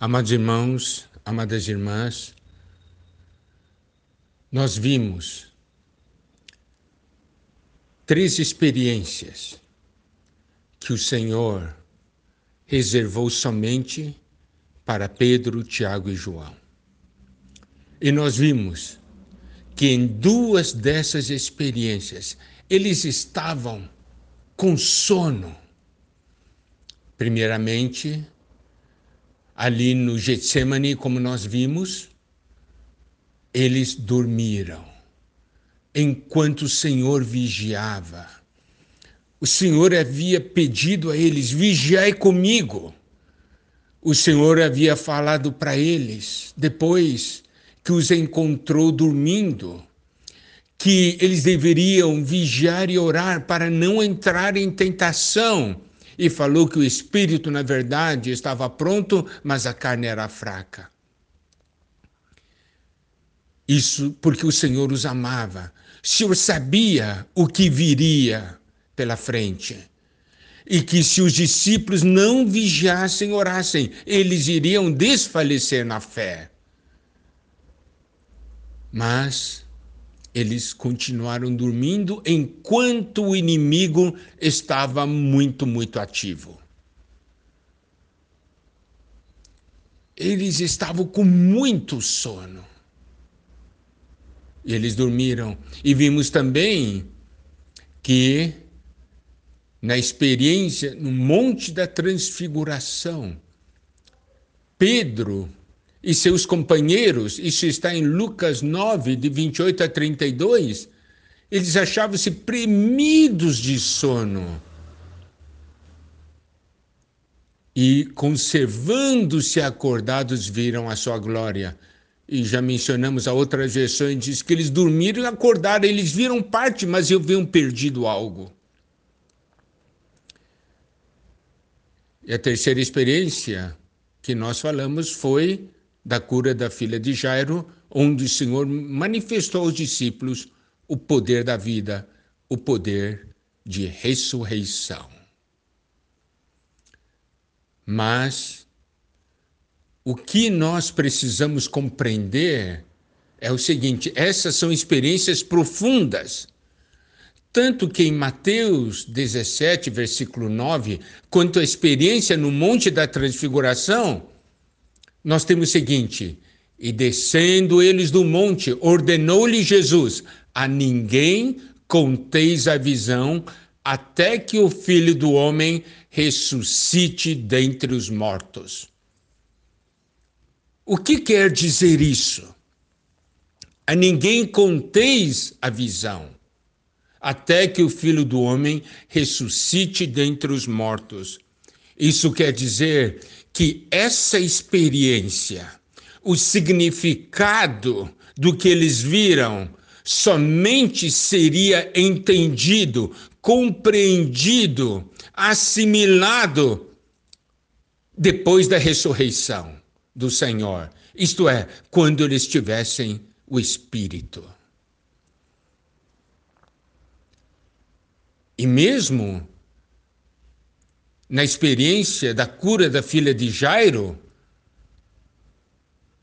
Amados irmãos, amadas irmãs, nós vimos três experiências que o Senhor reservou somente para Pedro, Tiago e João. E nós vimos que em duas dessas experiências eles estavam com sono. Primeiramente, ali no Getsemane, como nós vimos, eles dormiram enquanto o Senhor vigiava. O Senhor havia pedido a eles: vigiai comigo. O Senhor havia falado para eles, depois que os encontrou dormindo, que eles deveriam vigiar e orar para não entrar em tentação e falou que o espírito, na verdade, estava pronto, mas a carne era fraca. Isso porque o Senhor os amava. O Senhor sabia o que viria pela frente. E que se os discípulos não vigiassem, orassem, eles iriam desfalecer na fé. Mas eles continuaram dormindo enquanto o inimigo estava muito, muito ativo. Eles estavam com muito sono. E eles dormiram. E vimos também que na experiência no Monte da Transfiguração, Pedro e seus companheiros, isso está em Lucas 9, de 28 a 32, eles achavam-se premidos de sono. E, conservando-se acordados, viram a sua glória. E já mencionamos a outra versão, diz que eles dormiram e acordaram, eles viram parte, mas haviam perdido algo. E a terceira experiência que nós falamos foi da cura da filha de Jairo, onde o Senhor manifestou aos discípulos o poder da vida, o poder de ressurreição. Mas o que nós precisamos compreender é o seguinte: essas são experiências profundas. Tanto que em Mateus 17, versículo 9, quanto a experiência no Monte da Transfiguração, nós temos o seguinte: e descendo eles do monte, ordenou-lhe Jesus: a ninguém conteis a visão, até que o filho do homem ressuscite dentre os mortos. O que quer dizer isso? A ninguém conteis a visão, até que o filho do homem ressuscite dentre os mortos. Isso quer dizer que essa experiência, o significado do que eles viram, somente seria entendido, compreendido, assimilado depois da ressurreição do Senhor. Isto é, quando eles tivessem o Espírito. E mesmo na experiência da cura da filha de Jairo,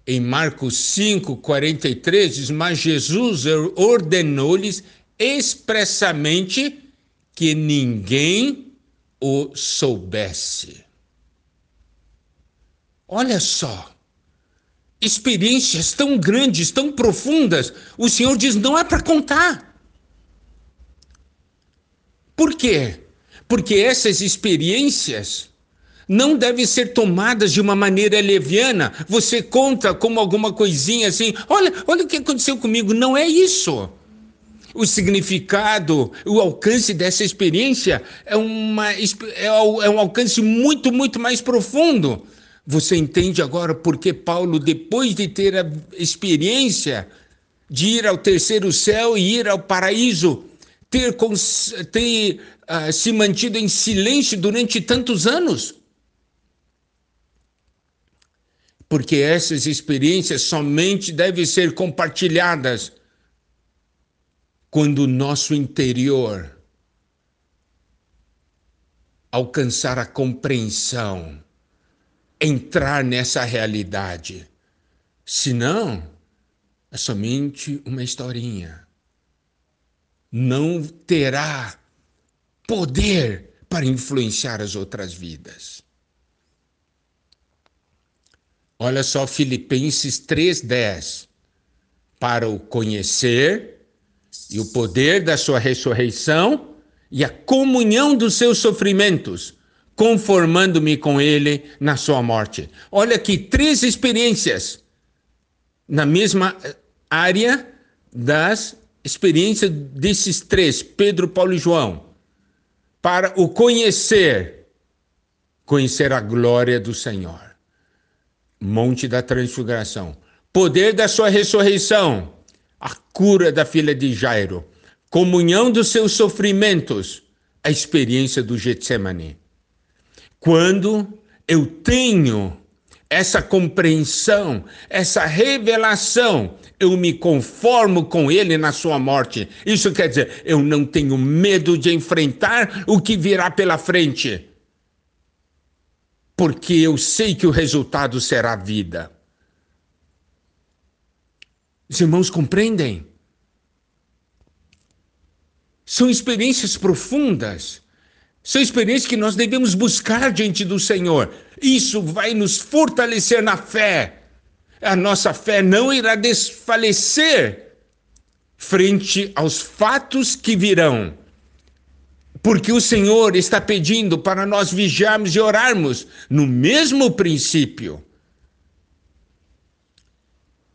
em Marcos 5, 43, diz: Mas Jesus ordenou-lhes expressamente que ninguém o soubesse. Olha só, experiências tão grandes, tão profundas, o Senhor diz: não é para contar. Por quê? Porque essas experiências não devem ser tomadas de uma maneira leviana. Você conta como alguma coisinha assim, olha, olha o que aconteceu comigo. Não é isso. O significado, o alcance dessa experiência é, uma, é, é um alcance muito, muito mais profundo. Você entende agora porque Paulo, depois de ter a experiência de ir ao terceiro céu e ir ao paraíso, ter, ter uh, se mantido em silêncio durante tantos anos? Porque essas experiências somente devem ser compartilhadas quando o nosso interior alcançar a compreensão entrar nessa realidade. Senão, é somente uma historinha. Não terá poder para influenciar as outras vidas. Olha só Filipenses 3:10. Para o conhecer e o poder da sua ressurreição e a comunhão dos seus sofrimentos, conformando-me com ele na sua morte. Olha aqui, três experiências na mesma área das experiências desses três, Pedro, Paulo e João. Para o conhecer, conhecer a glória do Senhor. Monte da Transfiguração. Poder da sua ressurreição, a cura da filha de Jairo. Comunhão dos seus sofrimentos, a experiência do Getsemane. Quando eu tenho essa compreensão, essa revelação, eu me conformo com ele na sua morte. Isso quer dizer, eu não tenho medo de enfrentar o que virá pela frente. Porque eu sei que o resultado será vida. Os irmãos compreendem? São experiências profundas são experiências que nós devemos buscar diante do Senhor. Isso vai nos fortalecer na fé. A nossa fé não irá desfalecer frente aos fatos que virão. Porque o Senhor está pedindo para nós vigiarmos e orarmos no mesmo princípio.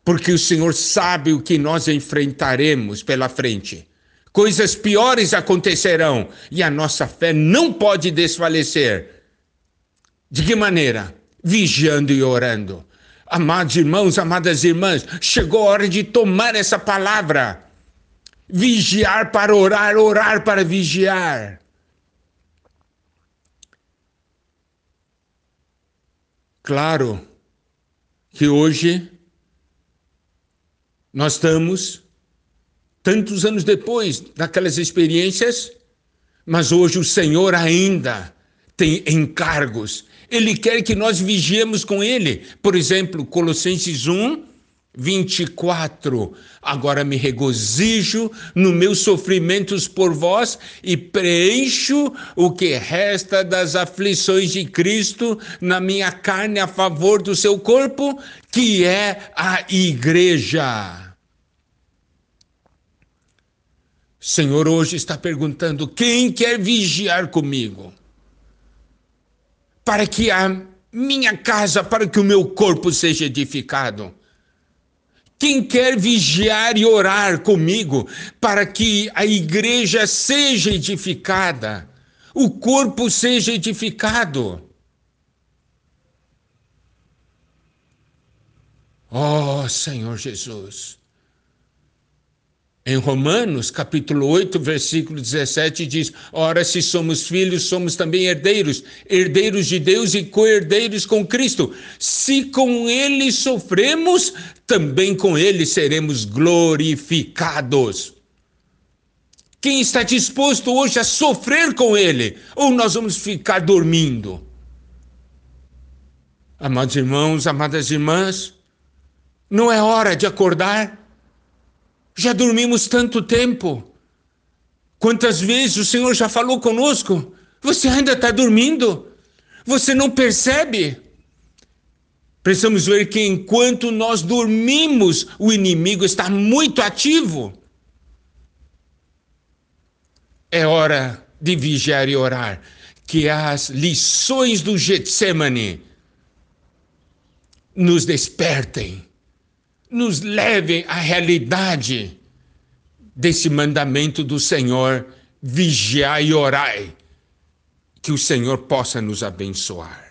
Porque o Senhor sabe o que nós enfrentaremos pela frente. Coisas piores acontecerão e a nossa fé não pode desfalecer. De que maneira? Vigiando e orando. Amados irmãos, amadas irmãs, chegou a hora de tomar essa palavra. Vigiar para orar, orar para vigiar. Claro que hoje nós estamos tantos anos depois daquelas experiências, mas hoje o Senhor ainda tem encargos. Ele quer que nós vigiemos com ele. Por exemplo, Colossenses 1, 24. Agora me regozijo nos meus sofrimentos por vós e preencho o que resta das aflições de Cristo na minha carne a favor do seu corpo, que é a igreja. Senhor hoje está perguntando: quem quer vigiar comigo? Para que a minha casa, para que o meu corpo seja edificado. Quem quer vigiar e orar comigo para que a igreja seja edificada, o corpo seja edificado? Oh, Senhor Jesus. Em Romanos, capítulo 8, versículo 17, diz: Ora, se somos filhos, somos também herdeiros, herdeiros de Deus e co-herdeiros com Cristo. Se com Ele sofremos, também com Ele seremos glorificados. Quem está disposto hoje a sofrer com Ele? Ou nós vamos ficar dormindo? Amados irmãos, amadas irmãs, não é hora de acordar? Já dormimos tanto tempo. Quantas vezes o Senhor já falou conosco? Você ainda está dormindo? Você não percebe? Precisamos ver que enquanto nós dormimos, o inimigo está muito ativo. É hora de vigiar e orar. Que as lições do Getsemane nos despertem nos levem à realidade desse mandamento do Senhor: vigiai e orai, que o Senhor possa nos abençoar.